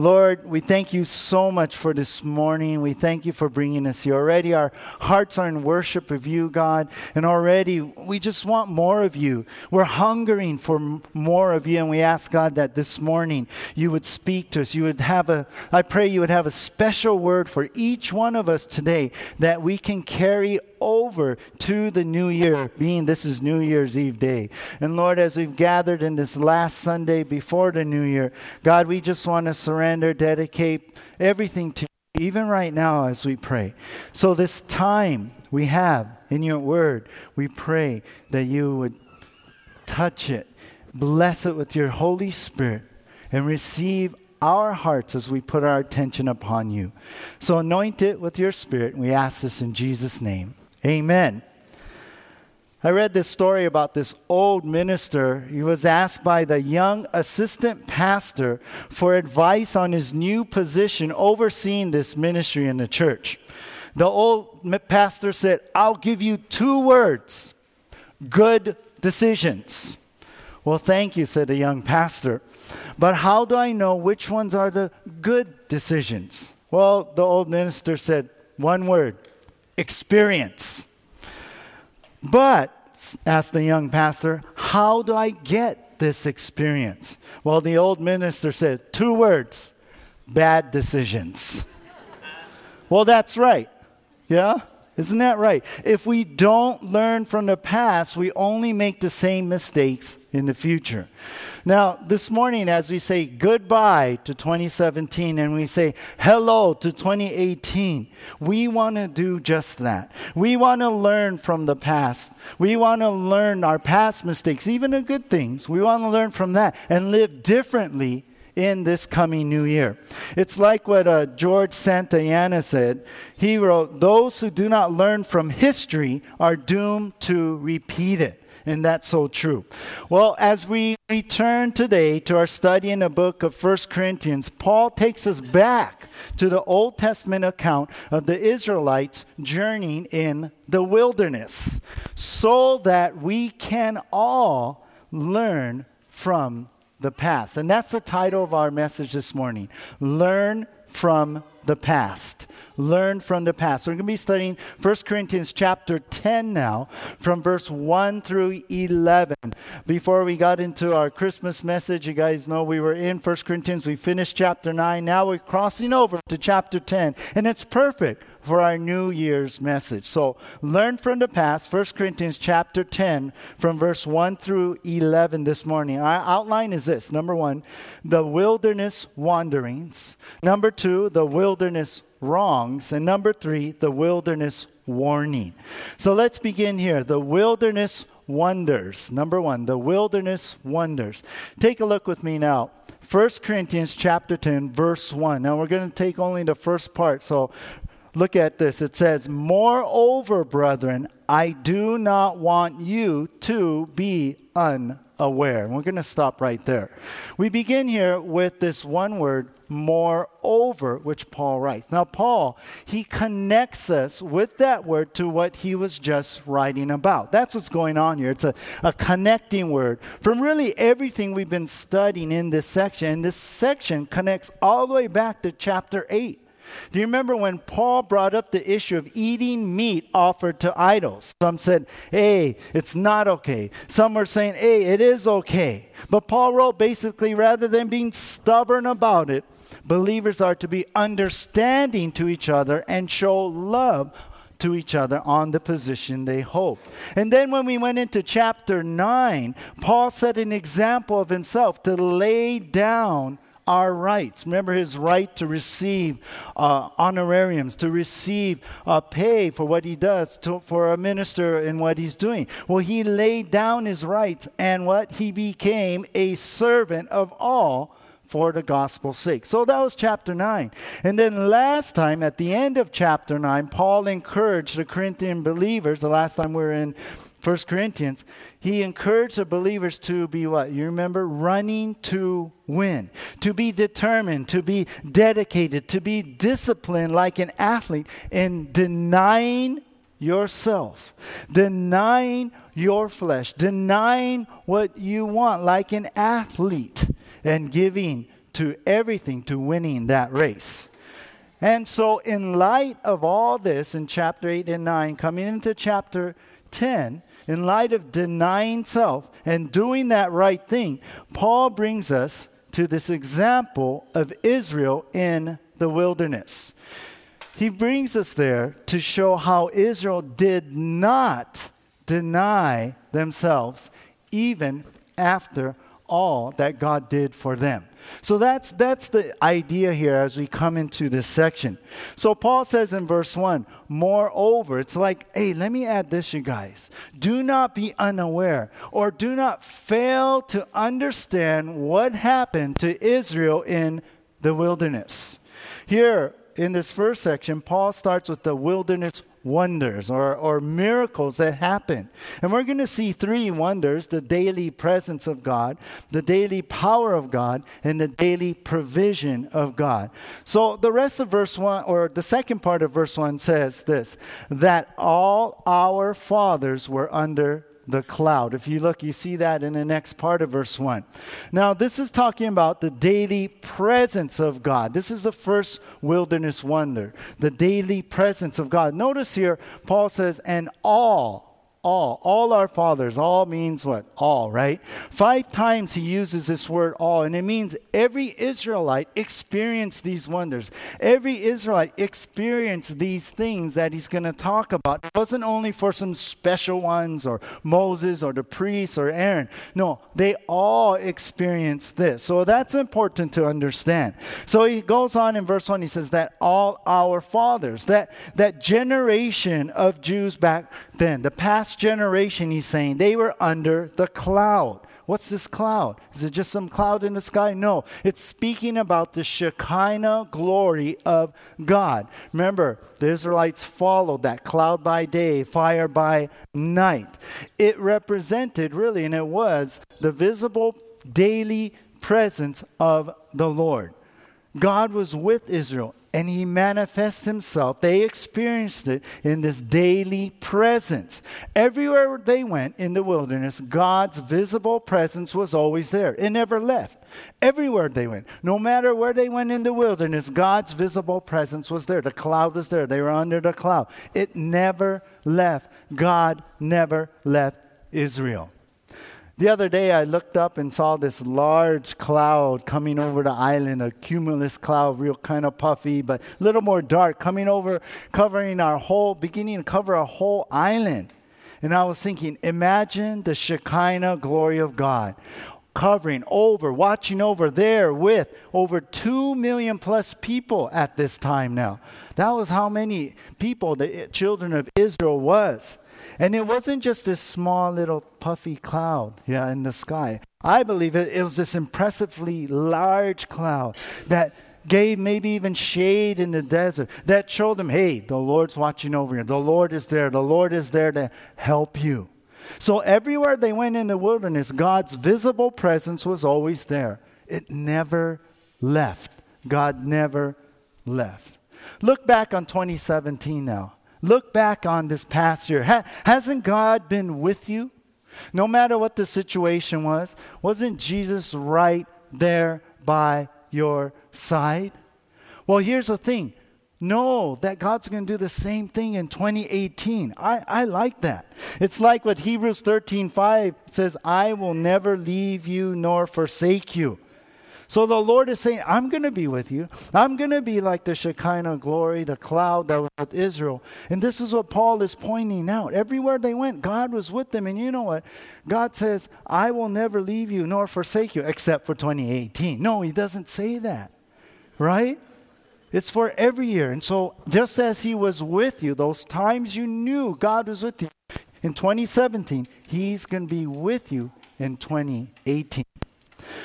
Lord, we thank you so much for this morning. We thank you for bringing us here. Already our hearts are in worship of you, God, and already we just want more of you. We're hungering for more of you, and we ask, God, that this morning you would speak to us. You would have a, I pray you would have a special word for each one of us today that we can carry over to the new year, being this is New Year's Eve day. And Lord, as we've gathered in this last Sunday before the new year, God, we just want to surrender, dedicate everything to you, even right now as we pray. So, this time we have in your word, we pray that you would touch it, bless it with your Holy Spirit, and receive our hearts as we put our attention upon you. So anoint it with your spirit. We ask this in Jesus' name. Amen. I read this story about this old minister. He was asked by the young assistant pastor for advice on his new position overseeing this ministry in the church. The old pastor said, I'll give you two words good decisions. Well, thank you, said the young pastor. But how do I know which ones are the good decisions? Well, the old minister said, one word experience. But, asked the young pastor, how do I get this experience? Well, the old minister said, two words bad decisions. well, that's right. Yeah? Isn't that right? If we don't learn from the past, we only make the same mistakes in the future. Now, this morning, as we say goodbye to 2017 and we say hello to 2018, we want to do just that. We want to learn from the past. We want to learn our past mistakes, even the good things. We want to learn from that and live differently in this coming new year. It's like what uh, George Santayana said. He wrote, Those who do not learn from history are doomed to repeat it. And that's so true. Well, as we return today to our study in the book of First Corinthians, Paul takes us back to the Old Testament account of the Israelites journeying in the wilderness so that we can all learn from the past. And that's the title of our message this morning Learn from the past. Learn from the past. So we're going to be studying 1 Corinthians chapter 10 now, from verse 1 through 11. Before we got into our Christmas message, you guys know we were in 1 Corinthians. We finished chapter 9. Now we're crossing over to chapter 10. And it's perfect for our New Year's message. So learn from the past, 1 Corinthians chapter 10, from verse 1 through 11 this morning. Our outline is this number one, the wilderness wanderings. Number two, the wilderness wrongs. And number three, the wilderness warning. So let's begin here. The wilderness wonders. Number one, the wilderness wonders. Take a look with me now. 1 Corinthians chapter 10, verse 1. Now we're going to take only the first part. So Look at this. It says, Moreover, brethren, I do not want you to be unaware. And we're going to stop right there. We begin here with this one word, moreover, which Paul writes. Now, Paul, he connects us with that word to what he was just writing about. That's what's going on here. It's a, a connecting word from really everything we've been studying in this section. And this section connects all the way back to chapter 8 do you remember when Paul brought up the issue of eating meat offered to idols? Some said, hey, it's not okay. Some were saying, hey, it is okay. But Paul wrote basically, rather than being stubborn about it, believers are to be understanding to each other and show love to each other on the position they hold. And then when we went into chapter 9, Paul set an example of himself to lay down our rights. Remember his right to receive uh, honorariums, to receive uh, pay for what he does, to, for a minister in what he's doing. Well, he laid down his rights and what? He became a servant of all for the gospel's sake. So that was chapter 9. And then last time, at the end of chapter 9, Paul encouraged the Corinthian believers, the last time we were in 1 Corinthians, he encouraged the believers to be what? You remember? Running to win, to be determined, to be dedicated, to be disciplined like an athlete, and denying yourself, denying your flesh, denying what you want like an athlete, and giving to everything to winning that race. And so, in light of all this in chapter 8 and 9, coming into chapter 10, in light of denying self and doing that right thing, Paul brings us to this example of Israel in the wilderness. He brings us there to show how Israel did not deny themselves even after all that God did for them. So that's, that's the idea here as we come into this section. So Paul says in verse 1, moreover, it's like, hey, let me add this, you guys. Do not be unaware or do not fail to understand what happened to Israel in the wilderness. Here in this first section, Paul starts with the wilderness wonders or, or miracles that happen. And we're going to see three wonders the daily presence of God, the daily power of God, and the daily provision of God. So the rest of verse 1, or the second part of verse 1 says this that all our fathers were under the cloud. If you look, you see that in the next part of verse 1. Now, this is talking about the daily presence of God. This is the first wilderness wonder, the daily presence of God. Notice here, Paul says, and all all. All our fathers. All means what? All, right? Five times he uses this word all, and it means every Israelite experienced these wonders. Every Israelite experienced these things that he's going to talk about. It wasn't only for some special ones or Moses or the priests or Aaron. No, they all experienced this. So that's important to understand. So he goes on in verse 1, he says that all our fathers, that, that generation of Jews back then, the past generation, he's saying, they were under the cloud. What's this cloud? Is it just some cloud in the sky? No, it's speaking about the Shekinah glory of God. Remember, the Israelites followed that cloud by day, fire by night. It represented, really, and it was the visible daily presence of the Lord. God was with Israel and he manifests himself. They experienced it in this daily presence. Everywhere they went in the wilderness, God's visible presence was always there. It never left. Everywhere they went, no matter where they went in the wilderness, God's visible presence was there. The cloud was there. They were under the cloud. It never left. God never left Israel. The other day, I looked up and saw this large cloud coming over the island, a cumulus cloud, real kind of puffy, but a little more dark, coming over, covering our whole, beginning to cover a whole island. And I was thinking, imagine the Shekinah glory of God covering over, watching over there with over 2 million plus people at this time now. That was how many people the children of Israel was. And it wasn't just this small little puffy cloud yeah, in the sky. I believe it, it was this impressively large cloud that gave maybe even shade in the desert that showed them, hey, the Lord's watching over you. The Lord is there. The Lord is there to help you. So everywhere they went in the wilderness, God's visible presence was always there. It never left. God never left. Look back on 2017 now. Look back on this past year. Ha- hasn't God been with you? No matter what the situation was, wasn't Jesus right there by your side? Well, here's the thing know that God's going to do the same thing in 2018. I, I like that. It's like what Hebrews 13 5 says, I will never leave you nor forsake you. So the Lord is saying, I'm going to be with you. I'm going to be like the Shekinah glory, the cloud that was with Israel. And this is what Paul is pointing out. Everywhere they went, God was with them. And you know what? God says, I will never leave you nor forsake you, except for 2018. No, he doesn't say that, right? It's for every year. And so, just as He was with you, those times you knew God was with you in 2017, He's going to be with you in 2018.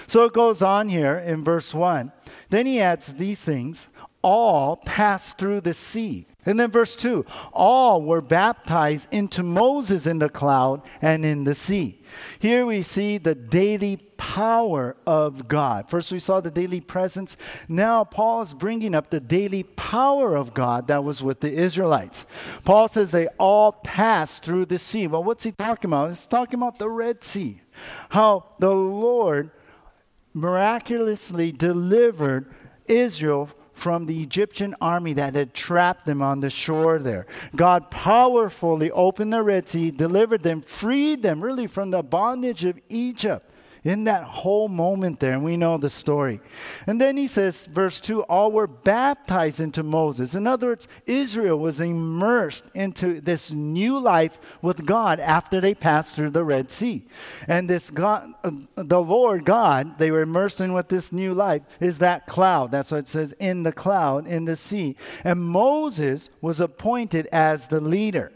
So it goes on here in verse 1. Then he adds these things all passed through the sea. And then verse 2 all were baptized into Moses in the cloud and in the sea. Here we see the daily power of God. First, we saw the daily presence. Now, Paul is bringing up the daily power of God that was with the Israelites. Paul says they all passed through the sea. Well, what's he talking about? He's talking about the Red Sea. How the Lord miraculously delivered Israel from the Egyptian army that had trapped them on the shore there. God powerfully opened the Red Sea, delivered them, freed them really from the bondage of Egypt in that whole moment there, and we know the story. And then he says, verse 2 all were baptized into Moses. In other words, Israel was immersed into this new life with God after they passed through the Red Sea. And this God, uh, the Lord God, they were immersed in with this new life, is that cloud. That's what it says in the cloud, in the sea. And Moses was appointed as the leader.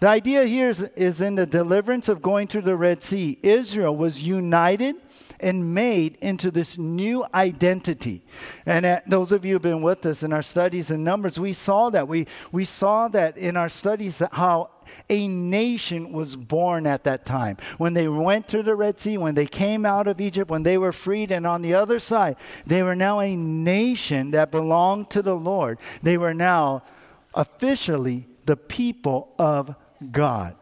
The idea here is, is in the deliverance of going through the Red Sea. Israel was united and made into this new identity. And uh, those of you who've been with us in our studies in Numbers, we saw that. We, we saw that in our studies that how a nation was born at that time. When they went through the Red Sea, when they came out of Egypt, when they were freed, and on the other side, they were now a nation that belonged to the Lord. They were now officially the people of God.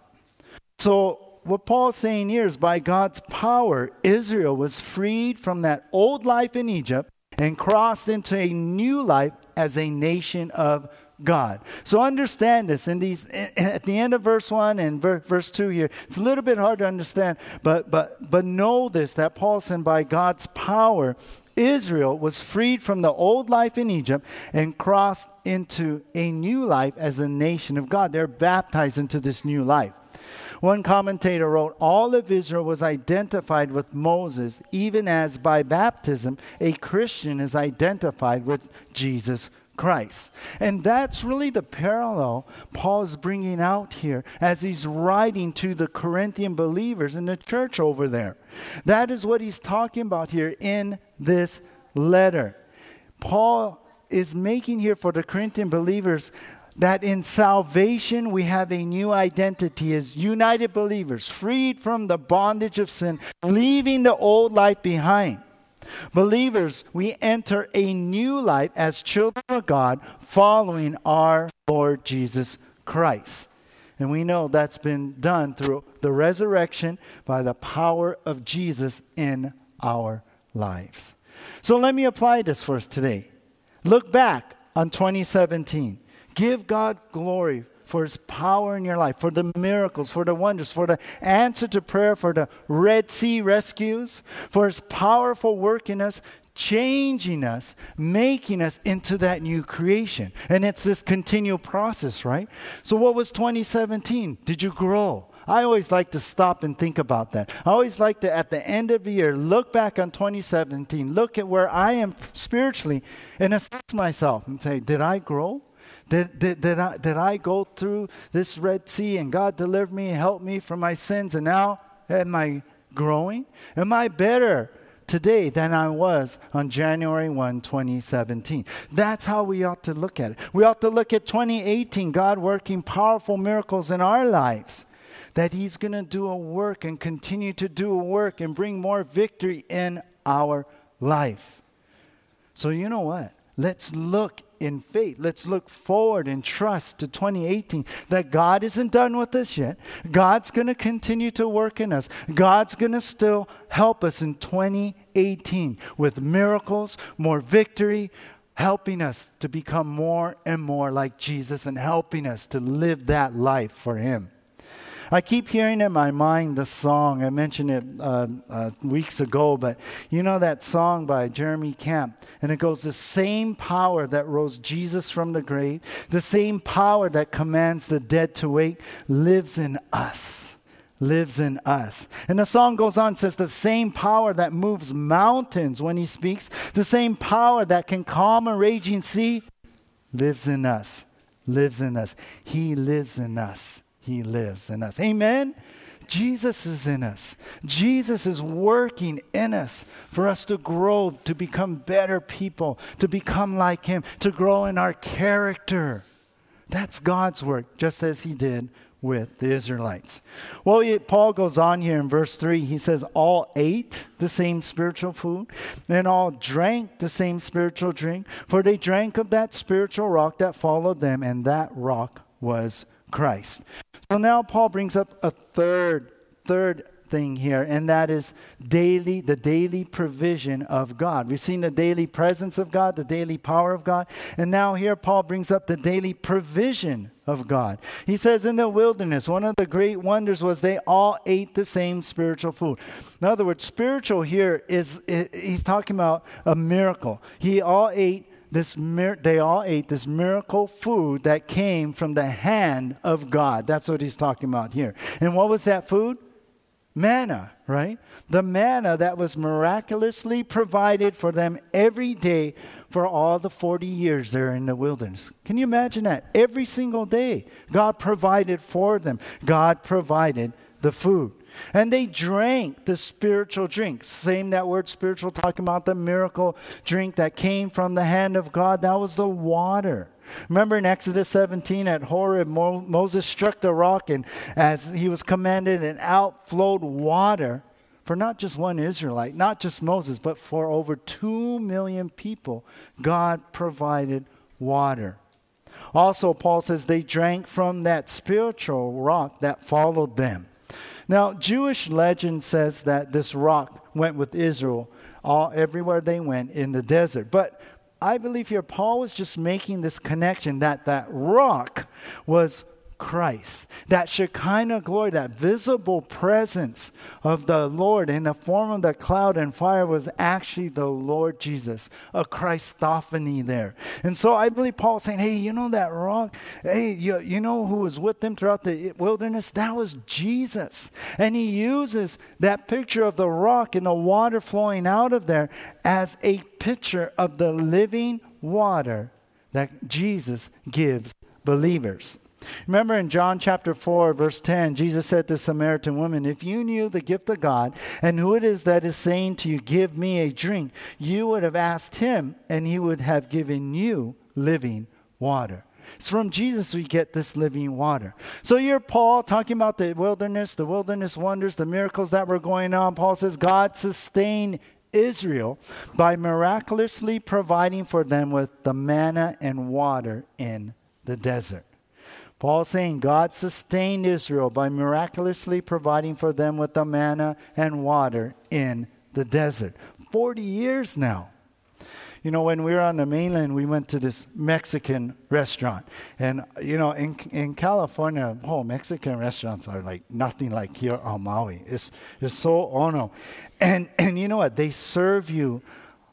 So, what Paul's saying here is by God's power, Israel was freed from that old life in Egypt and crossed into a new life as a nation of God. So understand this in these at the end of verse 1 and verse 2 here. It's a little bit hard to understand, but but but know this that Paul said by God's power Israel was freed from the old life in Egypt and crossed into a new life as a nation of God. They're baptized into this new life. One commentator wrote, All of Israel was identified with Moses, even as by baptism a Christian is identified with Jesus Christ. And that's really the parallel Paul is bringing out here as he's writing to the Corinthian believers in the church over there. That is what he's talking about here in this letter. Paul is making here for the Corinthian believers that in salvation we have a new identity as united believers, freed from the bondage of sin, leaving the old life behind. Believers, we enter a new life as children of God following our Lord Jesus Christ. And we know that's been done through the resurrection by the power of Jesus in our lives. So let me apply this for us today. Look back on 2017. Give God glory for his power in your life, for the miracles, for the wonders, for the answer to prayer, for the Red Sea rescues, for his powerful work in us, changing us, making us into that new creation. And it's this continual process, right? So, what was 2017? Did you grow? I always like to stop and think about that. I always like to, at the end of the year, look back on 2017, look at where I am spiritually, and assess myself and say, Did I grow? Did, did, did, I, did I go through this Red Sea and God delivered me, and helped me from my sins, and now am I growing? Am I better today than I was on January 1, 2017? That's how we ought to look at it. We ought to look at 2018, God working powerful miracles in our lives. That He's going to do a work and continue to do a work and bring more victory in our life. So, you know what? Let's look in faith. Let's look forward and trust to 2018 that God isn't done with us yet. God's going to continue to work in us. God's going to still help us in 2018 with miracles, more victory, helping us to become more and more like Jesus and helping us to live that life for Him. I keep hearing in my mind the song. I mentioned it uh, uh, weeks ago, but you know that song by Jeremy Camp? And it goes, The same power that rose Jesus from the grave, the same power that commands the dead to wake, lives in us lives in us. And the song goes on says the same power that moves mountains when he speaks, the same power that can calm a raging sea lives in us. Lives in us. He lives in us. He lives in us. Amen? Jesus is in us. Jesus is working in us for us to grow, to become better people, to become like Him, to grow in our character. That's God's work, just as He did with the Israelites. Well, Paul goes on here in verse 3. He says, All ate the same spiritual food, and all drank the same spiritual drink, for they drank of that spiritual rock that followed them, and that rock was Christ. So now Paul brings up a third, third thing here, and that is daily, the daily provision of God. We've seen the daily presence of God, the daily power of God, and now here Paul brings up the daily provision of God. He says in the wilderness, one of the great wonders was they all ate the same spiritual food. In other words, spiritual here is, he's talking about a miracle. He all ate this they all ate this miracle food that came from the hand of God. That's what he's talking about here. And what was that food? Manna, right? The manna that was miraculously provided for them every day for all the 40 years they're in the wilderness. Can you imagine that? Every single day, God provided for them. God provided the food. And they drank the spiritual drink. Same that word spiritual, talking about the miracle drink that came from the hand of God. That was the water. Remember in Exodus 17 at Horeb, Mo- Moses struck the rock, and as he was commanded, and out flowed water for not just one Israelite, not just Moses, but for over two million people. God provided water. Also, Paul says they drank from that spiritual rock that followed them. Now, Jewish legend says that this rock went with Israel all everywhere they went in the desert. But I believe here Paul was just making this connection that that rock was Christ. That Shekinah glory, that visible presence of the Lord in the form of the cloud and fire was actually the Lord Jesus, a Christophany there. And so I believe Paul saying, hey, you know that rock? Hey, you, you know who was with them throughout the wilderness? That was Jesus. And he uses that picture of the rock and the water flowing out of there as a picture of the living water that Jesus gives believers. Remember in John chapter 4, verse 10, Jesus said to the Samaritan woman, If you knew the gift of God and who it is that is saying to you, Give me a drink, you would have asked him, and he would have given you living water. It's from Jesus we get this living water. So you're Paul talking about the wilderness, the wilderness wonders, the miracles that were going on. Paul says God sustained Israel by miraculously providing for them with the manna and water in the desert. Paul saying God sustained Israel by miraculously providing for them with the manna and water in the desert. 40 years now. You know, when we were on the mainland, we went to this Mexican restaurant. And, you know, in, in California, oh, Mexican restaurants are like nothing like here on Maui. It's, it's so ono. And, and you know what? They serve you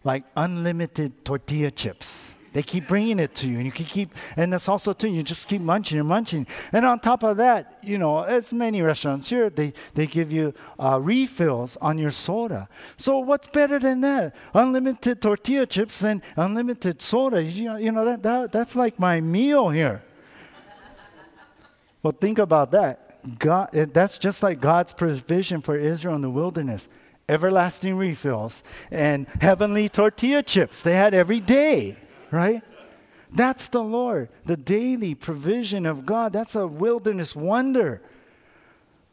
like unlimited tortilla chips. They keep bringing it to you, and you can keep, and that's also too. You just keep munching and munching, and on top of that, you know, as many restaurants here, they they give you uh, refills on your soda. So what's better than that? Unlimited tortilla chips and unlimited soda. You, you know that, that that's like my meal here. well, think about that. God, that's just like God's provision for Israel in the wilderness everlasting refills and heavenly tortilla chips they had every day right? That's the Lord, the daily provision of God. That's a wilderness wonder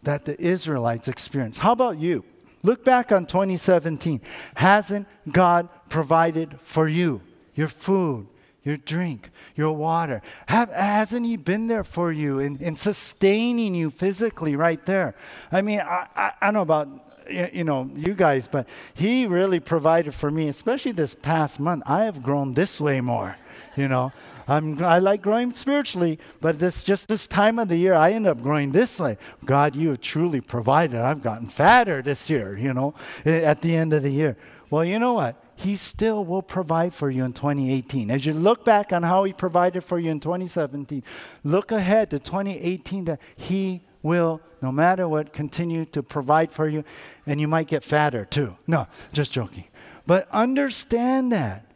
that the Israelites experienced. How about you? Look back on 2017. Hasn't God provided for you your food, your drink, your water? Have, hasn't He been there for you in, in sustaining you physically right there? I mean, I, I, I don't know about you know, you guys, but he really provided for me, especially this past month. I have grown this way more, you know. I'm, I like growing spiritually, but this just this time of the year, I end up growing this way. God, you have truly provided. I've gotten fatter this year, you know, at the end of the year. Well, you know what? He still will provide for you in 2018. As you look back on how He provided for you in 2017, look ahead to 2018 that He will, no matter what, continue to provide for you, and you might get fatter too. No, just joking. But understand that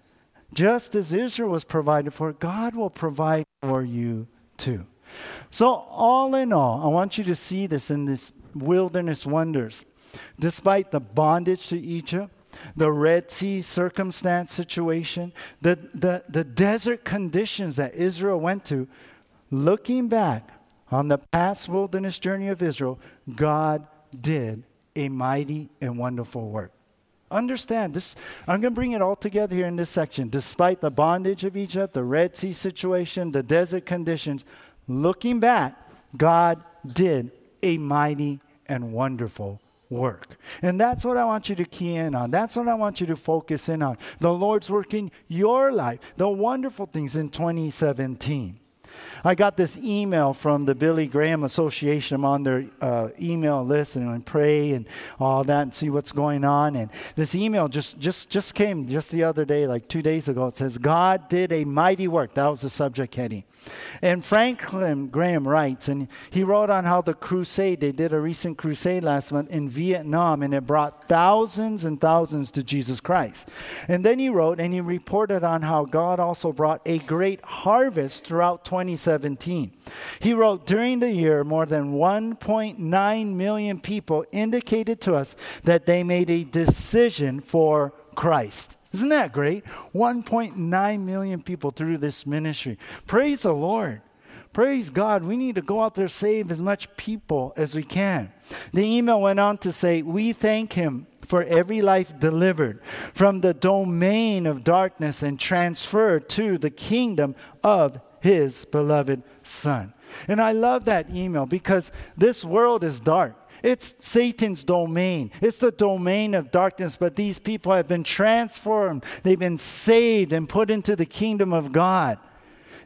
just as Israel was provided for, God will provide for you too. So, all in all, I want you to see this in this wilderness wonders. Despite the bondage to Egypt, the Red Sea circumstance situation, the, the, the desert conditions that Israel went to, looking back, on the past wilderness journey of Israel, God did a mighty and wonderful work. Understand this. I'm going to bring it all together here in this section. Despite the bondage of Egypt, the Red Sea situation, the desert conditions, looking back, God did a mighty and wonderful work. And that's what I want you to key in on. That's what I want you to focus in on. The Lord's working your life, the wonderful things in 2017. I got this email from the Billy Graham Association. I'm on their uh, email list and I pray and all that and see what's going on. And this email just, just, just came just the other day, like two days ago. It says, God did a mighty work. That was the subject heading. And Franklin Graham writes, and he wrote on how the crusade, they did a recent crusade last month in Vietnam, and it brought thousands and thousands to Jesus Christ. And then he wrote and he reported on how God also brought a great harvest throughout 2017. He wrote, during the year, more than 1.9 million people indicated to us that they made a decision for Christ. Isn't that great? 1.9 million people through this ministry. Praise the Lord. Praise God. We need to go out there save as much people as we can. The email went on to say, "We thank him for every life delivered from the domain of darkness and transferred to the kingdom of his beloved son." And I love that email because this world is dark. It's Satan's domain. It's the domain of darkness, but these people have been transformed. They've been saved and put into the kingdom of God.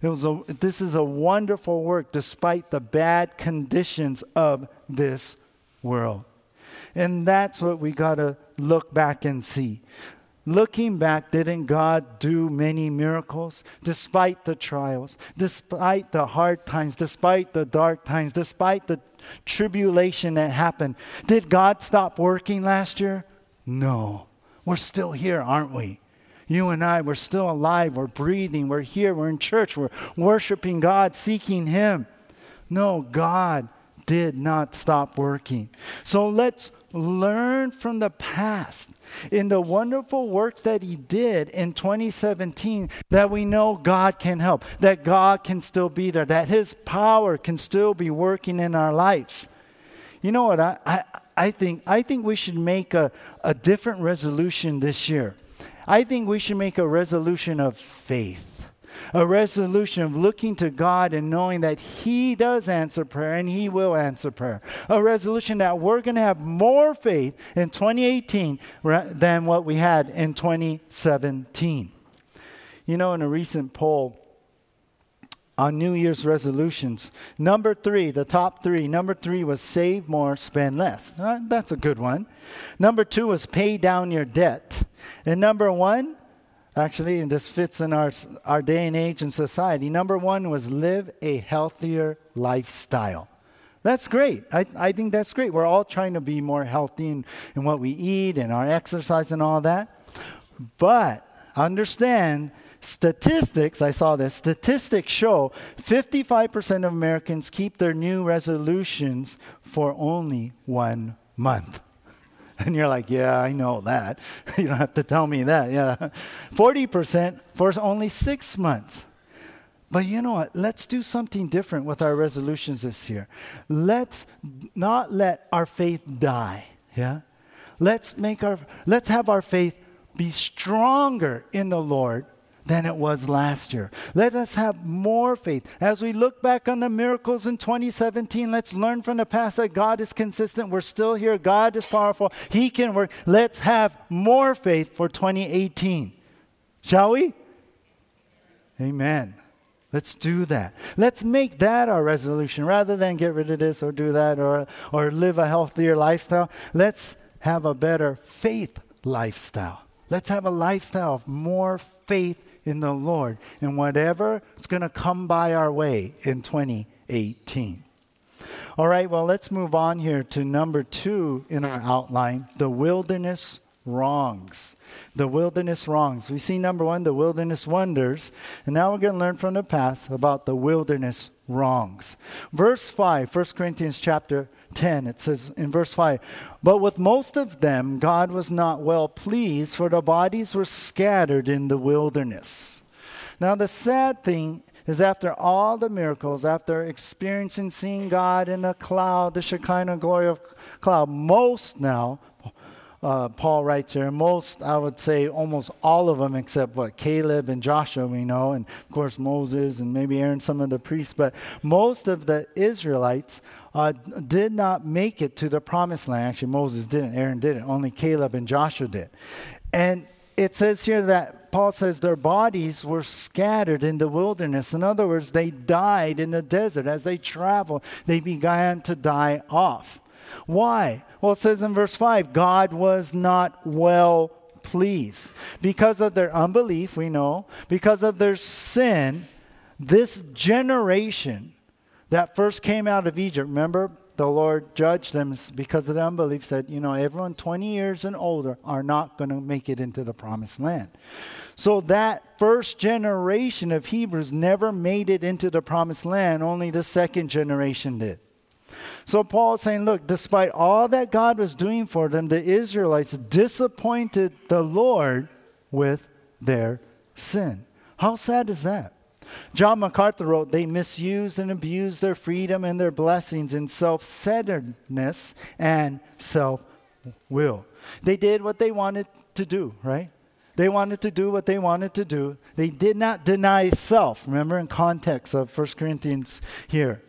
It was a, this is a wonderful work despite the bad conditions of this world. And that's what we got to look back and see. Looking back, didn't God do many miracles despite the trials, despite the hard times, despite the dark times, despite the tribulation that happened? Did God stop working last year? No. We're still here, aren't we? You and I, we're still alive, we're breathing, we're here, we're in church, we're worshiping God, seeking Him. No, God did not stop working. So let's learn from the past in the wonderful works that he did in 2017 that we know God can help, that God can still be there, that his power can still be working in our life. You know what? I, I, I, think, I think we should make a, a different resolution this year. I think we should make a resolution of faith a resolution of looking to God and knowing that He does answer prayer and He will answer prayer. A resolution that we're going to have more faith in 2018 than what we had in 2017. You know, in a recent poll, on New Year's resolutions. Number three, the top three. Number three was save more, spend less. Uh, that's a good one. Number two was pay down your debt. And number one, Actually, and this fits in our, our day and age and society. Number one was live a healthier lifestyle. That's great. I, I think that's great. We're all trying to be more healthy in, in what we eat and our exercise and all that. But understand statistics, I saw this, statistics show 55% of Americans keep their new resolutions for only one month. And you're like, yeah, I know that. you don't have to tell me that. Yeah. 40% for only six months. But you know what? Let's do something different with our resolutions this year. Let's not let our faith die. Yeah? Let's make our let's have our faith be stronger in the Lord than it was last year. Let us have more faith. As we look back on the miracles in 2017, let's learn from the past that God is consistent. We're still here. God is powerful. He can work. Let's have more faith for 2018. Shall we? Amen. Let's do that. Let's make that our resolution rather than get rid of this or do that or, or live a healthier lifestyle. Let's have a better faith lifestyle. Let's have a lifestyle of more faith in the Lord and whatever is going to come by our way in 2018. All right, well, let's move on here to number two in our outline the wilderness wrongs. The wilderness wrongs. We see number one, the wilderness wonders, and now we're going to learn from the past about the wilderness wrongs. Verse 5, 1 Corinthians chapter 10, it says in verse 5 But with most of them, God was not well pleased, for the bodies were scattered in the wilderness. Now, the sad thing is, after all the miracles, after experiencing seeing God in a cloud, the Shekinah glory of cloud, most now uh, Paul writes here. Most, I would say, almost all of them, except what Caleb and Joshua, we know, and of course Moses and maybe Aaron, some of the priests. But most of the Israelites uh, did not make it to the promised land. Actually, Moses didn't, Aaron didn't. Only Caleb and Joshua did. And it says here that Paul says their bodies were scattered in the wilderness. In other words, they died in the desert. As they traveled, they began to die off. Why? Well, it says in verse 5 God was not well pleased. Because of their unbelief, we know, because of their sin, this generation that first came out of Egypt, remember, the Lord judged them because of their unbelief, said, you know, everyone 20 years and older are not going to make it into the promised land. So that first generation of Hebrews never made it into the promised land, only the second generation did. So Paul is saying, look, despite all that God was doing for them, the Israelites disappointed the Lord with their sin. How sad is that? John MacArthur wrote, they misused and abused their freedom and their blessings in self centeredness and self will. They did what they wanted to do, right? They wanted to do what they wanted to do. They did not deny self. Remember in context of 1 Corinthians here.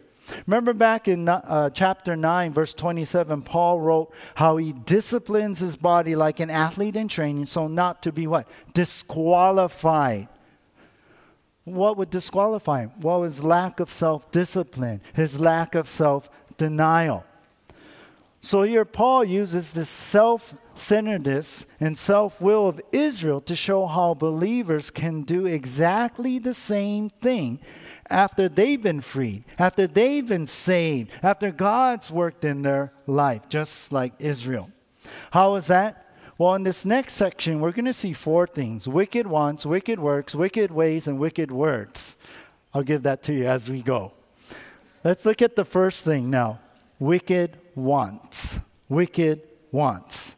Remember back in uh, chapter 9, verse 27, Paul wrote how he disciplines his body like an athlete in training, so not to be what? Disqualified. What would disqualify him? Well, his lack of self discipline, his lack of self denial. So here, Paul uses this self centeredness and self will of Israel to show how believers can do exactly the same thing after they've been freed, after they've been saved, after God's worked in their life, just like Israel. How is that? Well, in this next section, we're going to see four things wicked wants, wicked works, wicked ways, and wicked words. I'll give that to you as we go. Let's look at the first thing now wicked wants. Wicked wants.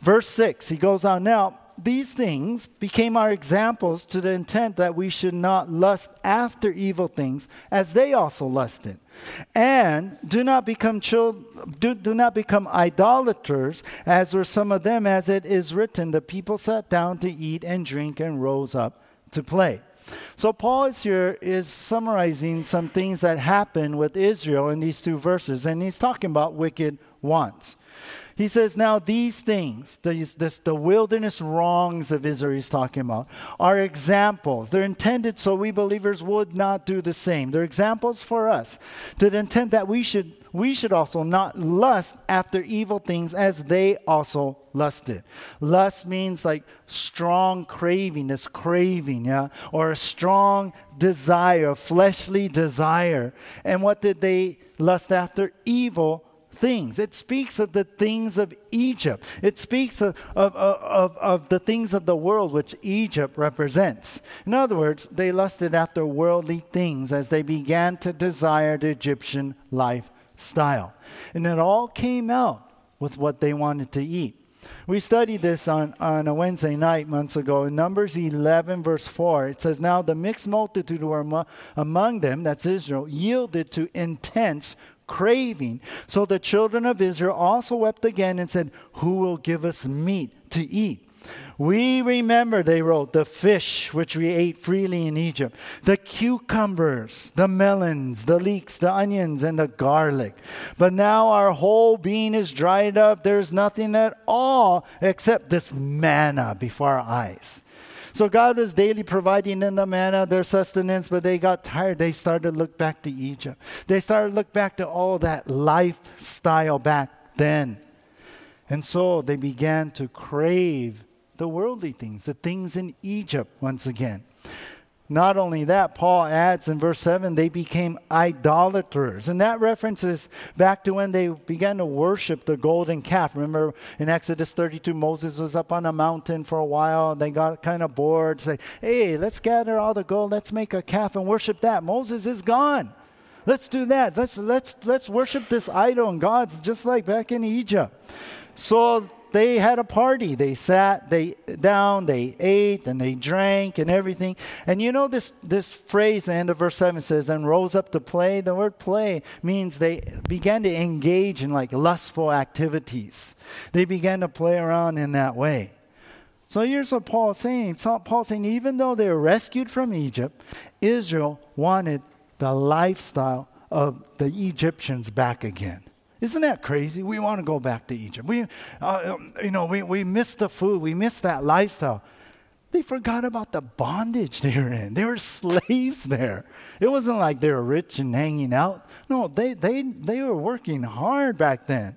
Verse 6, he goes on now these things became our examples to the intent that we should not lust after evil things as they also lusted. And do not become children, do, do not become idolaters, as were some of them, as it is written, the people sat down to eat and drink and rose up to play. So Paul is here is summarizing some things that happened with Israel in these two verses, and he's talking about wicked wants. He says, Now these things, these, this, the wilderness wrongs of Israel he's talking about, are examples. They're intended so we believers would not do the same. They're examples for us to the intent that we should, we should also not lust after evil things as they also lusted. Lust means like strong craving, this craving, yeah, or a strong desire, fleshly desire. And what did they lust after? Evil things. It speaks of the things of Egypt. It speaks of, of, of, of, the things of the world which Egypt represents. In other words, they lusted after worldly things as they began to desire the Egyptian lifestyle. And it all came out with what they wanted to eat. We studied this on, on a Wednesday night months ago. In Numbers 11, verse 4, it says, Now the mixed multitude who were among them, that's Israel, yielded to intense craving. So the children of Israel also wept again and said, Who will give us meat to eat? We remember, they wrote, the fish which we ate freely in Egypt, the cucumbers, the melons, the leeks, the onions, and the garlic. But now our whole being is dried up. There's nothing at all except this manna before our eyes. So God was daily providing them the manna, their sustenance, but they got tired. They started to look back to Egypt. They started to look back to all that lifestyle back then. And so they began to crave the worldly things, the things in Egypt once again. Not only that, Paul adds in verse 7 they became idolaters. And that references back to when they began to worship the golden calf. Remember in Exodus 32, Moses was up on a mountain for a while. and They got kind of bored. Say, hey, let's gather all the gold. Let's make a calf and worship that. Moses is gone. Let's do that. Let's, let's, let's worship this idol and gods just like back in Egypt. So they had a party. They sat they down, they ate, and they drank and everything. And you know this this phrase, the end of verse 7 says, and rose up to play. The word play means they began to engage in like lustful activities. They began to play around in that way. So here's what Paul is saying. Paul saying, even though they were rescued from Egypt, Israel wanted the lifestyle of the Egyptians back again. Isn't that crazy? We want to go back to Egypt. We, uh, you know, we, we miss the food. We miss that lifestyle. They forgot about the bondage they were in. They were slaves there. It wasn't like they were rich and hanging out. No, they, they, they were working hard back then.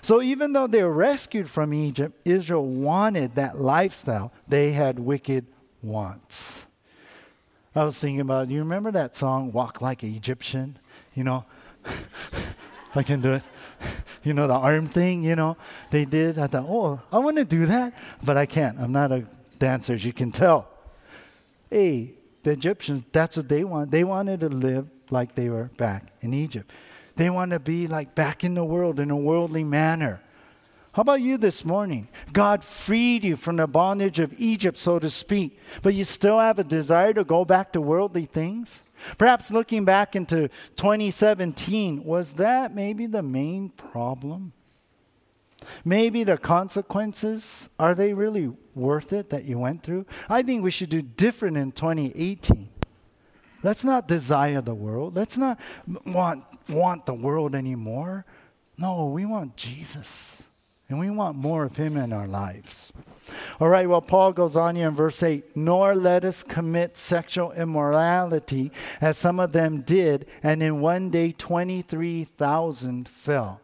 So even though they were rescued from Egypt, Israel wanted that lifestyle. They had wicked wants. I was thinking about, you remember that song, Walk Like an Egyptian? You know, I can do it. you know, the arm thing, you know, they did. I thought, oh, I want to do that, but I can't. I'm not a dancer, as you can tell. Hey, the Egyptians, that's what they want. They wanted to live like they were back in Egypt. They want to be like back in the world in a worldly manner. How about you this morning? God freed you from the bondage of Egypt, so to speak, but you still have a desire to go back to worldly things? Perhaps looking back into 2017, was that maybe the main problem? Maybe the consequences, are they really worth it that you went through? I think we should do different in 2018. Let's not desire the world. Let's not want, want the world anymore. No, we want Jesus. And we want more of him in our lives. All right, well, Paul goes on here in verse 8 Nor let us commit sexual immorality as some of them did, and in one day 23,000 fell.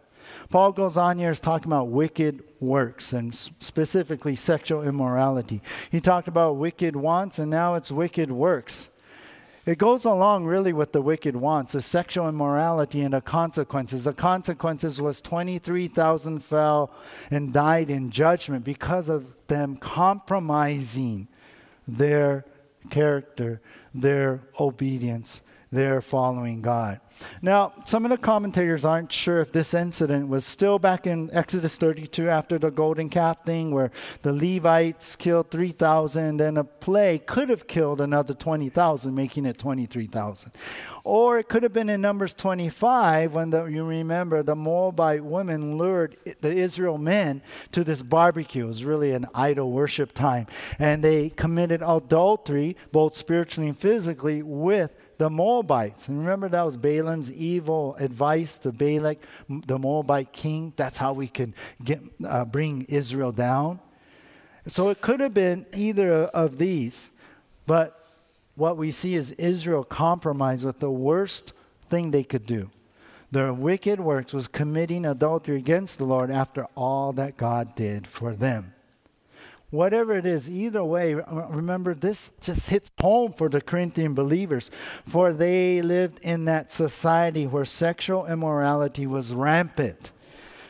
Paul goes on here is talking about wicked works and specifically sexual immorality. He talked about wicked wants, and now it's wicked works. It goes along really with the wicked wants, the sexual immorality and the consequences. The consequences was 23,000 fell and died in judgment because of them compromising their character, their obedience, their following God. Now, some of the commentators aren't sure if this incident was still back in Exodus 32 after the golden calf thing, where the Levites killed 3,000, and a plague could have killed another 20,000, making it 23,000. Or it could have been in Numbers 25 when the, you remember the Moabite women lured the Israel men to this barbecue. It was really an idol worship time. And they committed adultery, both spiritually and physically, with the Moabites. And remember, that was Balaam's evil advice to Balak, the Moabite king. That's how we can get, uh, bring Israel down. So it could have been either of these. But what we see is Israel compromised with the worst thing they could do. Their wicked works was committing adultery against the Lord after all that God did for them whatever it is, either way, remember this just hits home for the Corinthian believers, for they lived in that society where sexual immorality was rampant.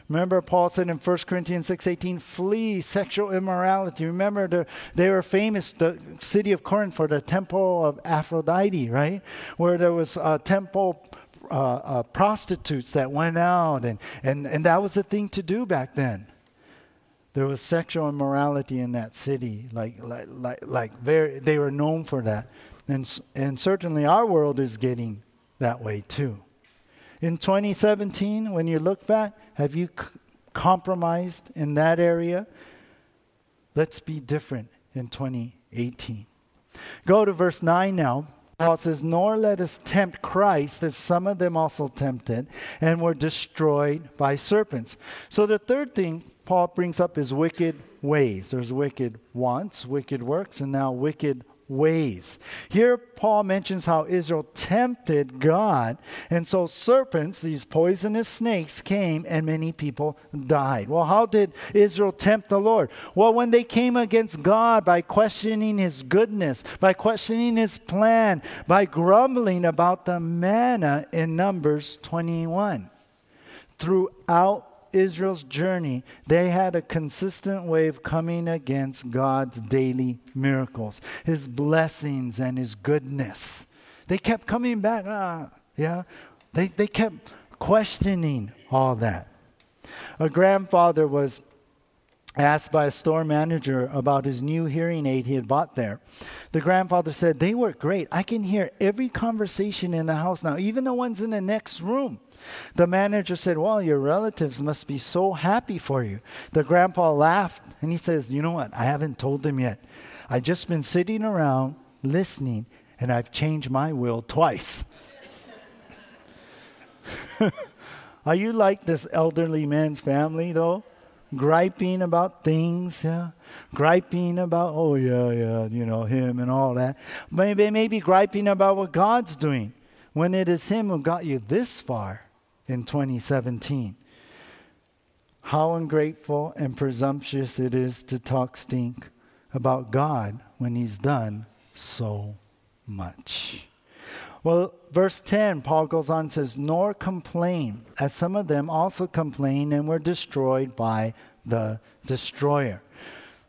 Remember, Paul said in 1 Corinthians 6.18, flee sexual immorality. Remember, the, they were famous, the city of Corinth, for the temple of Aphrodite, right? Where there was a temple uh, uh, prostitutes that went out, and, and, and that was the thing to do back then. There was sexual immorality in that city, like, like, like, like very, they were known for that. And, and certainly our world is getting that way too. In 2017, when you look back, have you c- compromised in that area? Let's be different in 2018. Go to verse 9 now. Paul says, Nor let us tempt Christ, as some of them also tempted, and were destroyed by serpents. So the third thing Paul brings up is wicked ways. There's wicked wants, wicked works, and now wicked ways. Here, Paul mentions how Israel tempted God, and so serpents, these poisonous snakes, came and many people died. Well, how did Israel tempt the Lord? Well, when they came against God by questioning his goodness, by questioning his plan, by grumbling about the manna in Numbers 21. Throughout Israel's journey, they had a consistent of coming against God's daily miracles, His blessings, and His goodness. They kept coming back. Ah, yeah. They, they kept questioning all that. A grandfather was asked by a store manager about his new hearing aid he had bought there. The grandfather said, They work great. I can hear every conversation in the house now, even the ones in the next room. The manager said, Well, your relatives must be so happy for you. The grandpa laughed and he says, You know what? I haven't told them yet. I've just been sitting around listening and I've changed my will twice. Are you like this elderly man's family, though? griping about things, yeah, griping about, oh, yeah, yeah, you know, him and all that. Maybe, maybe griping about what God's doing when it is Him who got you this far in 2017. How ungrateful and presumptuous it is to talk stink about God when He's done so much. Well, verse 10, Paul goes on and says, Nor complain, as some of them also complained and were destroyed by the destroyer.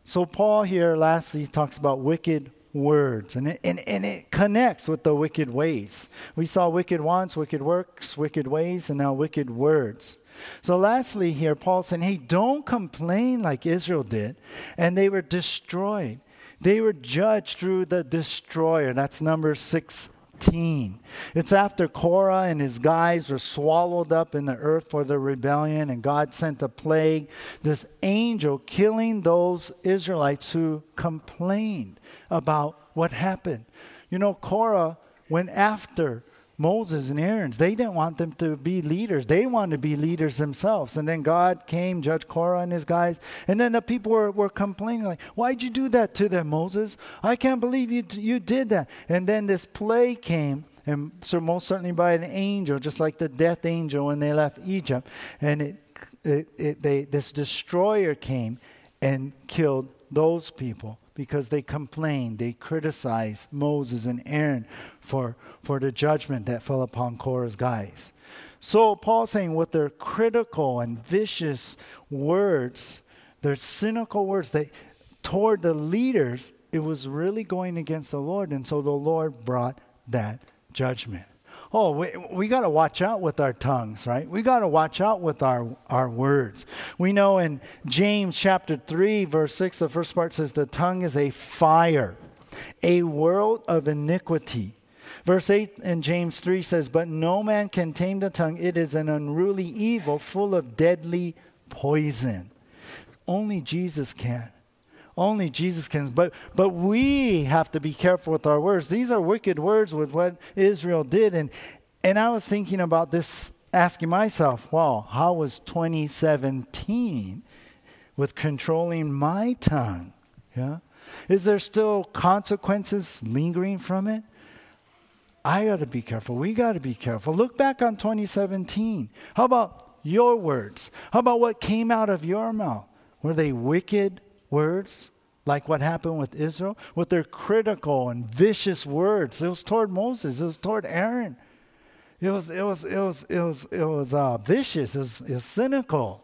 So, Paul here lastly talks about wicked words, and it, and, and it connects with the wicked ways. We saw wicked wants, wicked works, wicked ways, and now wicked words. So, lastly, here, Paul saying, hey, don't complain like Israel did, and they were destroyed. They were judged through the destroyer. That's number 16. It's after Korah and his guys were swallowed up in the earth for the rebellion, and God sent a plague, this angel killing those Israelites who complained about what happened. You know, Korah went after Moses and Aaron's. They didn't want them to be leaders. They wanted to be leaders themselves. And then God came, Judge Korah and his guys. And then the people were, were complaining, like, why'd you do that to them, Moses? I can't believe you, you did that. And then this plague came, and so most certainly by an angel, just like the death angel when they left Egypt. And it, it, it they, this destroyer came and killed those people because they complained, they criticized Moses and Aaron for, for the judgment that fell upon Korah's guys. So Paul's saying with their critical and vicious words, their cynical words, they toward the leaders, it was really going against the Lord. And so the Lord brought that judgment oh, we, we got to watch out with our tongues, right? We got to watch out with our, our words. We know in James chapter 3, verse 6, the first part says, The tongue is a fire, a world of iniquity. Verse 8 in James 3 says, But no man can tame the tongue. It is an unruly evil full of deadly poison. Only Jesus can. Only Jesus can. But, but we have to be careful with our words. These are wicked words with what Israel did. And, and I was thinking about this, asking myself, wow, how was 2017 with controlling my tongue? Yeah? Is there still consequences lingering from it? I got to be careful. We got to be careful. Look back on 2017. How about your words? How about what came out of your mouth? Were they wicked words, like what happened with Israel, with their critical and vicious words. It was toward Moses, it was toward Aaron. It was, it was, it was, it was, it was uh, vicious, it was, it was cynical.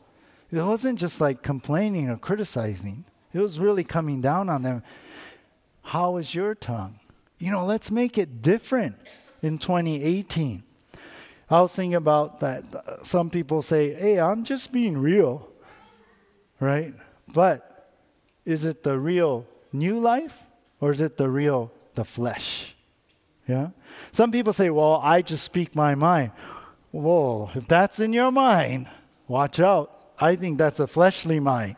It wasn't just like complaining or criticizing, it was really coming down on them. How is your tongue? You know, let's make it different in 2018. I was thinking about that. Some people say, hey, I'm just being real, right? But is it the real new life or is it the real the flesh? Yeah? Some people say, well, I just speak my mind. Whoa, if that's in your mind, watch out. I think that's a fleshly mind.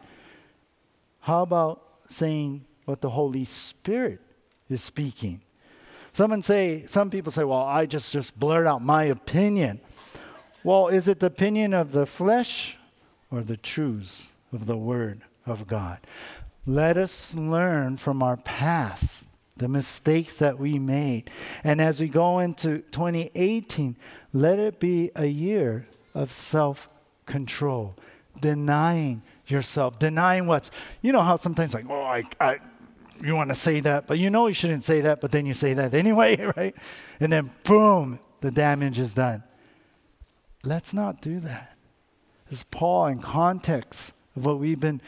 How about saying what the Holy Spirit is speaking? Someone say, some people say, well, I just, just blurt out my opinion. Well, is it the opinion of the flesh or the truths of the Word of God? Let us learn from our past, the mistakes that we made. And as we go into 2018, let it be a year of self control, denying yourself, denying what's, you know, how sometimes like, oh, I, I, you want to say that, but you know you shouldn't say that, but then you say that anyway, right? And then boom, the damage is done. Let's not do that. This Paul in context of what we've been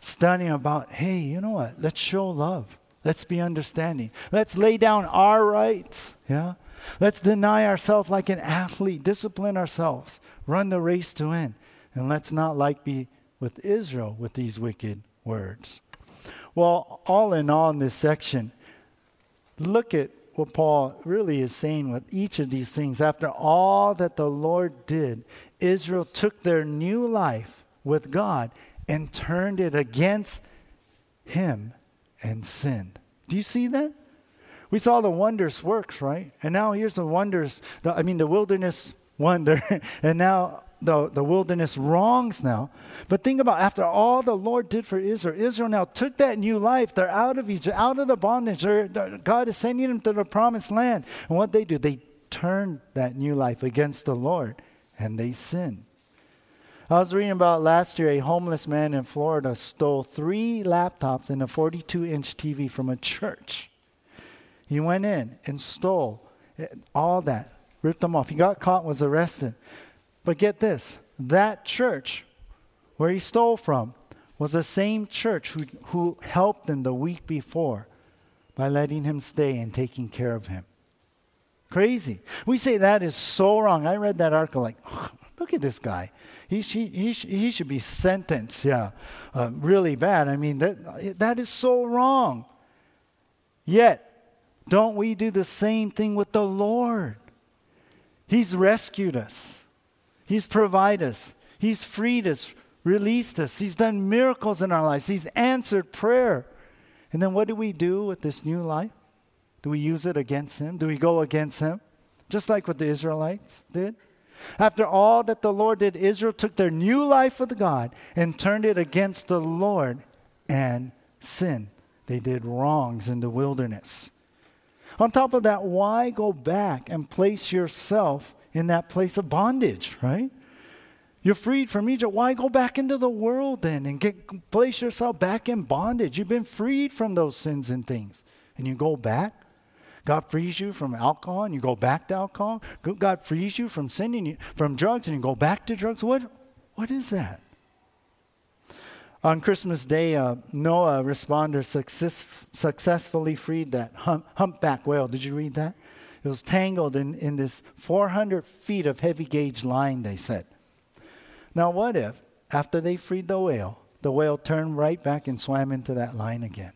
studying about, hey, you know what? Let's show love. Let's be understanding. Let's lay down our rights. Yeah? Let's deny ourselves like an athlete, discipline ourselves, run the race to win. And let's not like be with Israel with these wicked words. Well, all in all, in this section, look at what Paul really is saying with each of these things. After all that the Lord did, Israel took their new life with God and turned it against him and sinned. Do you see that? We saw the wondrous works, right? And now here's the wonders, the, I mean, the wilderness wonder, and now the, the wilderness wrongs now. But think about after all the Lord did for Israel, Israel now took that new life. They're out of Egypt, out of the bondage. They're, God is sending them to the promised land. And what they do, they turn that new life against the Lord and they sin. I was reading about last year a homeless man in Florida stole three laptops and a 42 inch TV from a church. He went in and stole all that, ripped them off. He got caught, was arrested. But get this that church where he stole from was the same church who, who helped him the week before by letting him stay and taking care of him. Crazy. We say that is so wrong. I read that article like, look at this guy. He, he, he, he should be sentenced, yeah, uh, really bad. I mean, that, that is so wrong. Yet, don't we do the same thing with the Lord? He's rescued us, He's provided us, He's freed us, released us, He's done miracles in our lives, He's answered prayer. And then what do we do with this new life? Do we use it against Him? Do we go against Him? Just like what the Israelites did? After all that the Lord did, Israel took their new life with God and turned it against the Lord and sin. They did wrongs in the wilderness. On top of that, why go back and place yourself in that place of bondage, right? You're freed from Egypt. Why go back into the world then and get, place yourself back in bondage? You've been freed from those sins and things. And you go back? God frees you from alcohol and you go back to alcohol. God frees you from sinning, you from drugs and you go back to drugs. What, what is that? On Christmas Day, uh, NOAA responder success, successfully freed that hump, humpback whale. Did you read that? It was tangled in, in this 400 feet of heavy gauge line, they said. Now, what if, after they freed the whale, the whale turned right back and swam into that line again?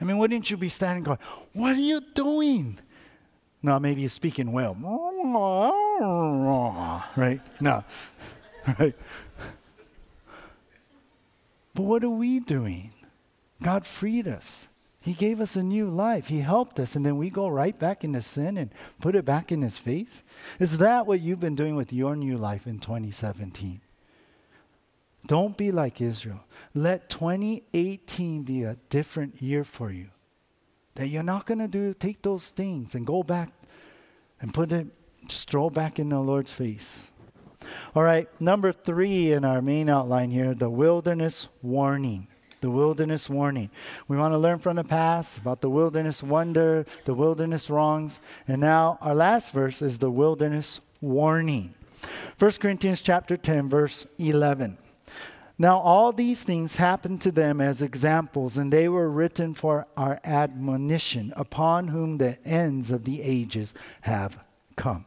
I mean, wouldn't you be standing going, What are you doing? No, maybe you're speaking well. Right? No. Right? But what are we doing? God freed us. He gave us a new life. He helped us, and then we go right back into sin and put it back in His face? Is that what you've been doing with your new life in 2017? Don't be like Israel. Let 2018 be a different year for you. That you're not going to do take those things and go back and put it throw back in the Lord's face. All right, number 3 in our main outline here, the wilderness warning. The wilderness warning. We want to learn from the past about the wilderness wonder, the wilderness wrongs, and now our last verse is the wilderness warning. 1 Corinthians chapter 10 verse 11. Now, all these things happened to them as examples, and they were written for our admonition, upon whom the ends of the ages have come.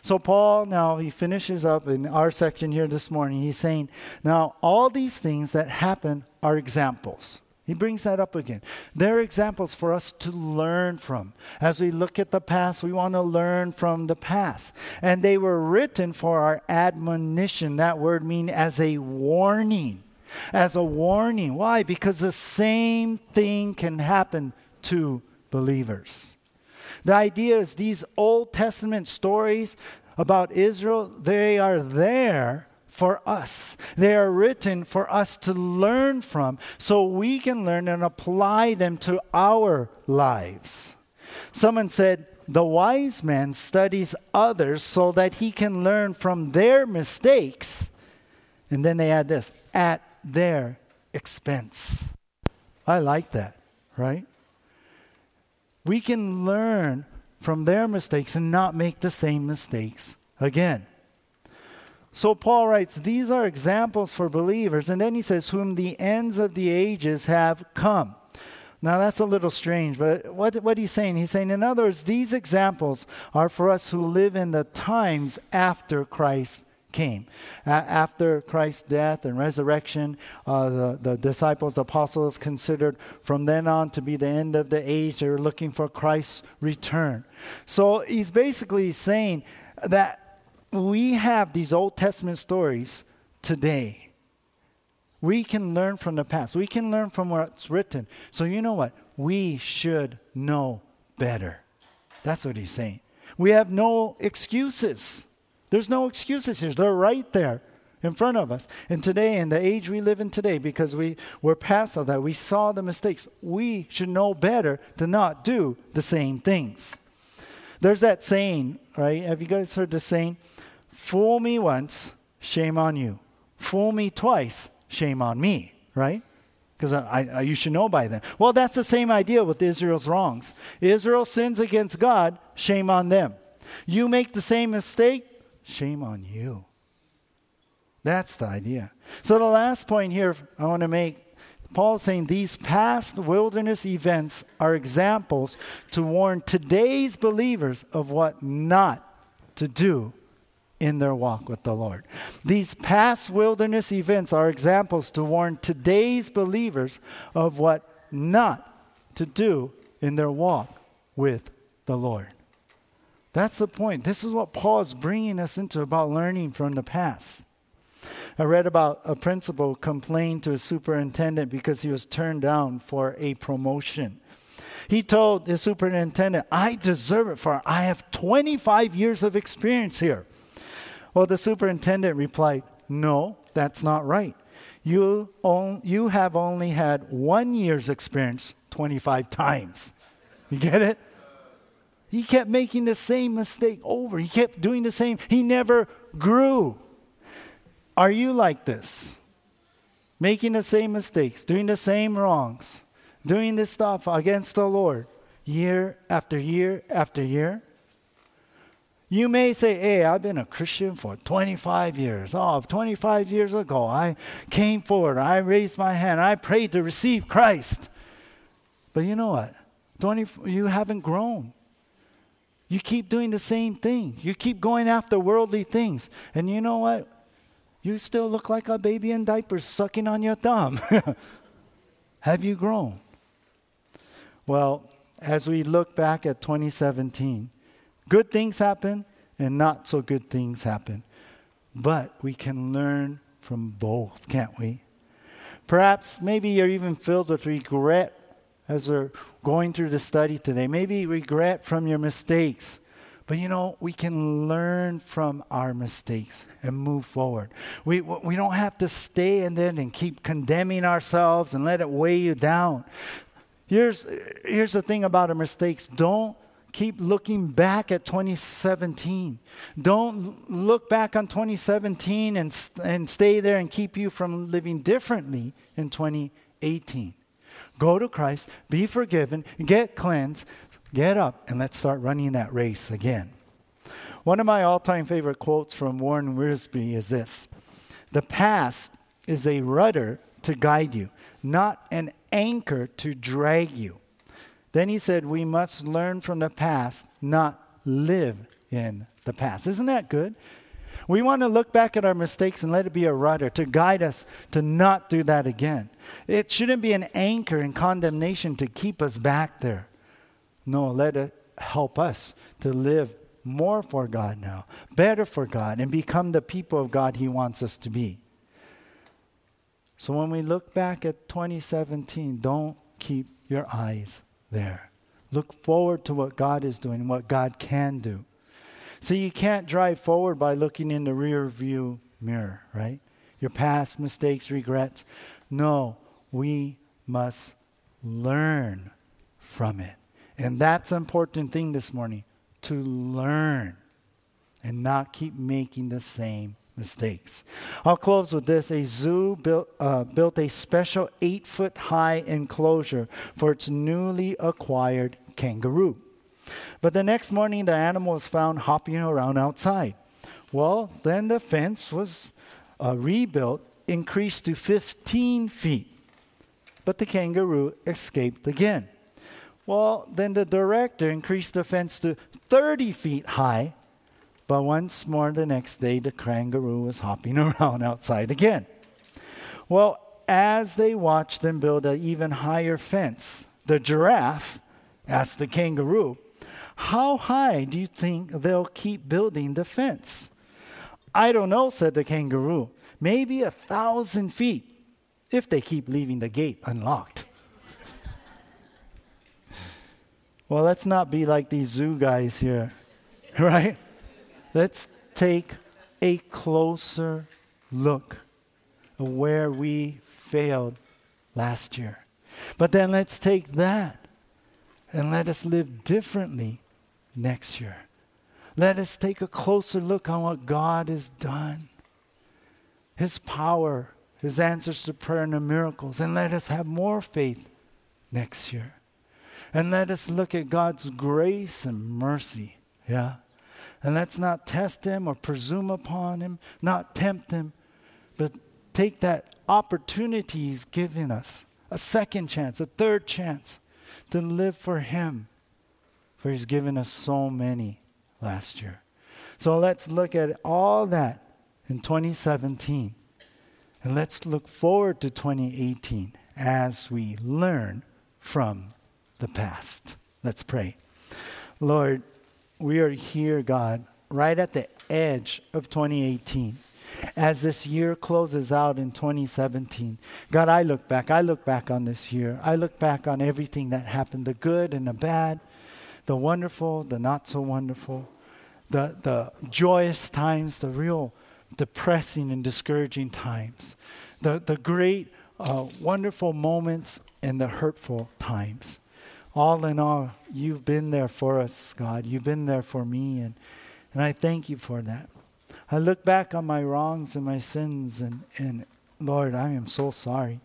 So, Paul now he finishes up in our section here this morning. He's saying, Now, all these things that happen are examples. He brings that up again. They're examples for us to learn from. As we look at the past, we want to learn from the past. And they were written for our admonition. That word means as a warning. As a warning. Why? Because the same thing can happen to believers. The idea is these Old Testament stories about Israel, they are there for us. They are written for us to learn from so we can learn and apply them to our lives. Someone said, The wise man studies others so that he can learn from their mistakes. And then they add this at their expense. I like that, right? We can learn from their mistakes and not make the same mistakes again. So Paul writes, These are examples for believers. And then he says, Whom the ends of the ages have come. Now that's a little strange, but what, what he's saying, he's saying, in other words, these examples are for us who live in the times after Christ came. A- after Christ's death and resurrection, uh, the, the disciples, the apostles, considered from then on to be the end of the age. They were looking for Christ's return. So he's basically saying that we have these Old Testament stories today. We can learn from the past. We can learn from what's written. So, you know what? We should know better. That's what he's saying. We have no excuses. There's no excuses here. They're right there in front of us. And today, in the age we live in today, because we, we're past all that, we saw the mistakes, we should know better to not do the same things. There's that saying, right? Have you guys heard the saying? Fool me once, shame on you. Fool me twice, shame on me, right? Because I, I, you should know by then. Well, that's the same idea with Israel's wrongs. Israel sins against God, shame on them. You make the same mistake, Shame on you. That's the idea. So, the last point here I want to make Paul's saying these past wilderness events are examples to warn today's believers of what not to do in their walk with the Lord. These past wilderness events are examples to warn today's believers of what not to do in their walk with the Lord. That's the point. This is what Paul is bringing us into about learning from the past. I read about a principal complained to a superintendent because he was turned down for a promotion. He told the superintendent, I deserve it for I have 25 years of experience here. Well, the superintendent replied, No, that's not right. You, on, you have only had one year's experience 25 times. You get it? He kept making the same mistake over. He kept doing the same. He never grew. Are you like this? Making the same mistakes, doing the same wrongs, doing this stuff against the Lord year after year after year? You may say, Hey, I've been a Christian for 25 years. Oh, 25 years ago, I came forward, I raised my hand, I prayed to receive Christ. But you know what? 20, you haven't grown. You keep doing the same thing. You keep going after worldly things. And you know what? You still look like a baby in diapers sucking on your thumb. Have you grown? Well, as we look back at 2017, good things happen and not so good things happen. But we can learn from both, can't we? Perhaps maybe you're even filled with regret as we're going through the study today. Maybe regret from your mistakes. But you know, we can learn from our mistakes and move forward. We, we don't have to stay in it and keep condemning ourselves and let it weigh you down. Here's, here's the thing about our mistakes don't keep looking back at 2017. Don't look back on 2017 and, and stay there and keep you from living differently in 2018. Go to Christ, be forgiven, get cleansed, get up, and let's start running that race again. One of my all time favorite quotes from Warren Wiersbe is this The past is a rudder to guide you, not an anchor to drag you. Then he said, We must learn from the past, not live in the past. Isn't that good? We want to look back at our mistakes and let it be a rudder to guide us to not do that again. It shouldn't be an anchor in condemnation to keep us back there. No, let it help us to live more for God now, better for God, and become the people of God He wants us to be. So when we look back at 2017, don't keep your eyes there. Look forward to what God is doing, what God can do. So you can't drive forward by looking in the rear view mirror, right? Your past mistakes, regrets. No, we must learn from it. And that's an important thing this morning to learn and not keep making the same mistakes. I'll close with this. A zoo built, uh, built a special eight foot high enclosure for its newly acquired kangaroo. But the next morning, the animal was found hopping around outside. Well, then the fence was uh, rebuilt, increased to 15 feet but the kangaroo escaped again. Well, then the director increased the fence to 30 feet high, But once more the next day, the kangaroo was hopping around outside again. Well, as they watched them build an even higher fence, the giraffe asked the kangaroo, How high do you think they'll keep building the fence? I don't know, said the kangaroo. Maybe a thousand feet if they keep leaving the gate unlocked. Well, let's not be like these zoo guys here, right? Let's take a closer look where we failed last year. But then let's take that and let us live differently next year. Let us take a closer look on what God has done, His power, His answers to prayer, and the miracles, and let us have more faith next year. And let us look at God's grace and mercy. Yeah. And let's not test Him or presume upon Him, not tempt Him, but take that opportunity He's given us a second chance, a third chance to live for Him. For He's given us so many last year. So let's look at all that in 2017. And let's look forward to 2018 as we learn from the past. Let's pray. Lord, we are here, God, right at the edge of 2018 as this year closes out in 2017. God, I look back. I look back on this year. I look back on everything that happened the good and the bad, the wonderful, the not so wonderful, the, the joyous times, the real depressing and discouraging times, the, the great, uh, wonderful moments, and the hurtful times. All in all, you've been there for us, God. You've been there for me, and, and I thank you for that. I look back on my wrongs and my sins, and, and Lord, I am so sorry.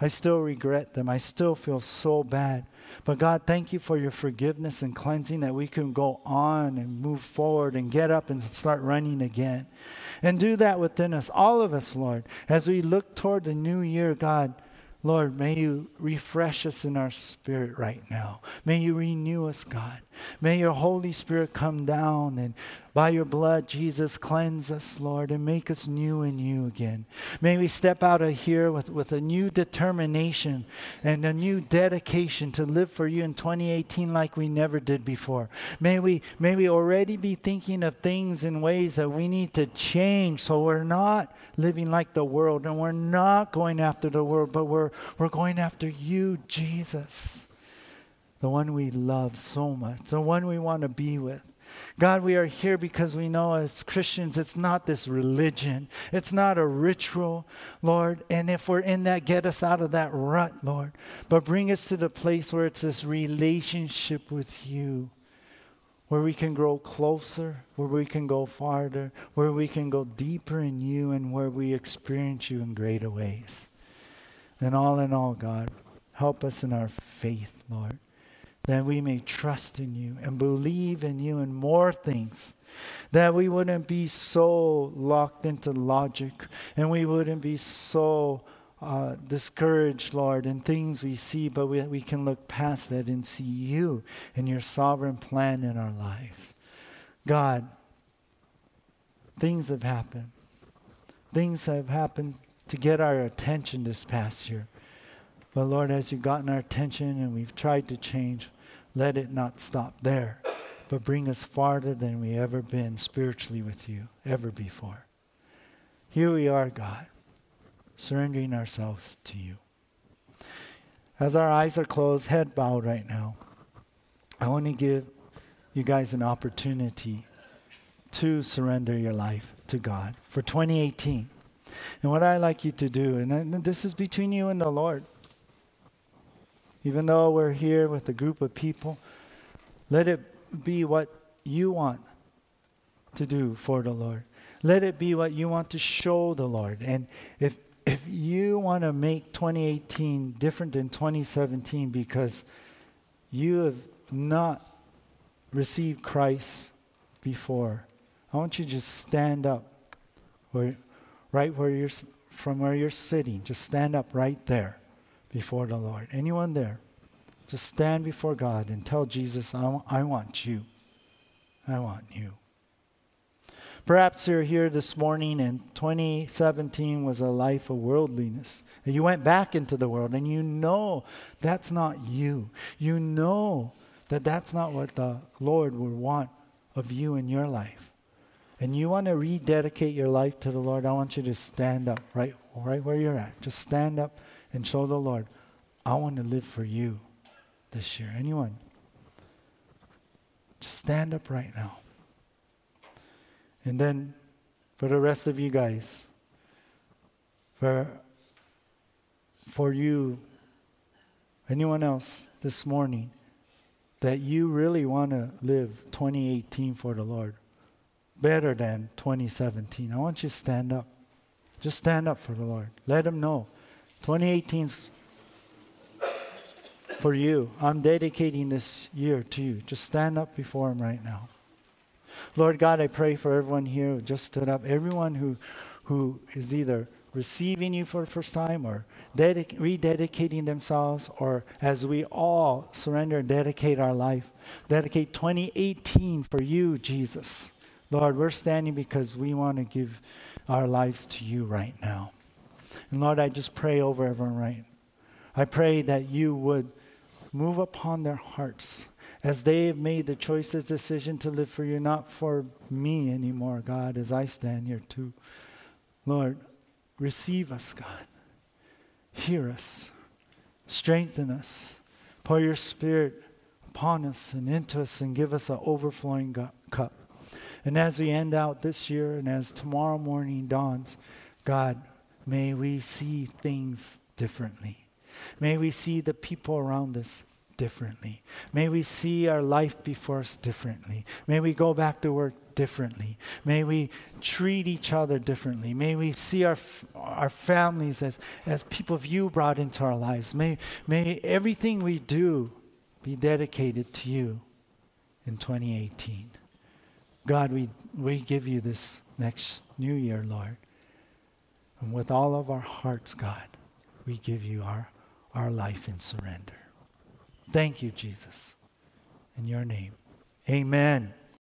I still regret them. I still feel so bad. But God, thank you for your forgiveness and cleansing that we can go on and move forward and get up and start running again. And do that within us, all of us, Lord, as we look toward the new year, God. Lord, may you refresh us in our spirit right now. May you renew us, God. May your Holy Spirit come down and by your blood, Jesus, cleanse us, Lord, and make us new in you again. May we step out of here with, with a new determination and a new dedication to live for you in 2018 like we never did before. May we, may we already be thinking of things in ways that we need to change so we're not living like the world and we're not going after the world, but we're, we're going after you, Jesus, the one we love so much, the one we want to be with. God, we are here because we know as Christians it's not this religion, it's not a ritual, Lord. And if we're in that, get us out of that rut, Lord. But bring us to the place where it's this relationship with you where we can grow closer, where we can go farther, where we can go deeper in you, and where we experience you in greater ways. And all in all, God, help us in our faith, Lord, that we may trust in you and believe in you in more things. That we wouldn't be so locked into logic and we wouldn't be so uh, discouraged, Lord, in things we see, but we, we can look past that and see you and your sovereign plan in our lives. God, things have happened. Things have happened to get our attention this past year. But Lord, as you've gotten our attention and we've tried to change, let it not stop there, but bring us farther than we ever been spiritually with you, ever before. Here we are, God surrendering ourselves to you. As our eyes are closed, head bowed right now, I want to give you guys an opportunity to surrender your life to God for 2018. And what I like you to do, and this is between you and the Lord, even though we're here with a group of people, let it be what you want to do for the Lord. Let it be what you want to show the Lord. And if if you want to make 2018 different than 2017 because you have not received Christ before, I want you to just stand up where, right where you're from where you're sitting. Just stand up right there before the Lord. Anyone there? Just stand before God and tell Jesus, I, I want you. I want you. Perhaps you're here this morning and 2017 was a life of worldliness. And you went back into the world and you know that's not you. You know that that's not what the Lord would want of you in your life. And you want to rededicate your life to the Lord, I want you to stand up right, right where you're at. Just stand up and show the Lord, I want to live for you this year. Anyone? Just stand up right now. And then for the rest of you guys, for, for you, anyone else this morning, that you really want to live 2018 for the Lord better than 2017, I want you to stand up. Just stand up for the Lord. Let Him know. 2018's for you. I'm dedicating this year to you. Just stand up before Him right now. Lord God, I pray for everyone here who just stood up, everyone who, who is either receiving you for the first time or dedic- rededicating themselves, or as we all surrender and dedicate our life, dedicate 2018 for you, Jesus. Lord, we're standing because we want to give our lives to you right now. And Lord, I just pray over everyone right. I pray that you would move upon their hearts as they have made the choices decision to live for you, not for me anymore, God, as I stand here too. Lord, receive us, God. Hear us. Strengthen us. Pour your spirit upon us and into us and give us an overflowing cup. And as we end out this year and as tomorrow morning dawns, God, may we see things differently. May we see the people around us differently. May we see our life before us differently. May we go back to work differently. May we treat each other differently. May we see our, our families as, as people of you brought into our lives. May, may everything we do be dedicated to you in 2018. God, we, we give you this next new year, Lord. And with all of our hearts, God, we give you our, our life in surrender. Thank you, Jesus. In your name, amen.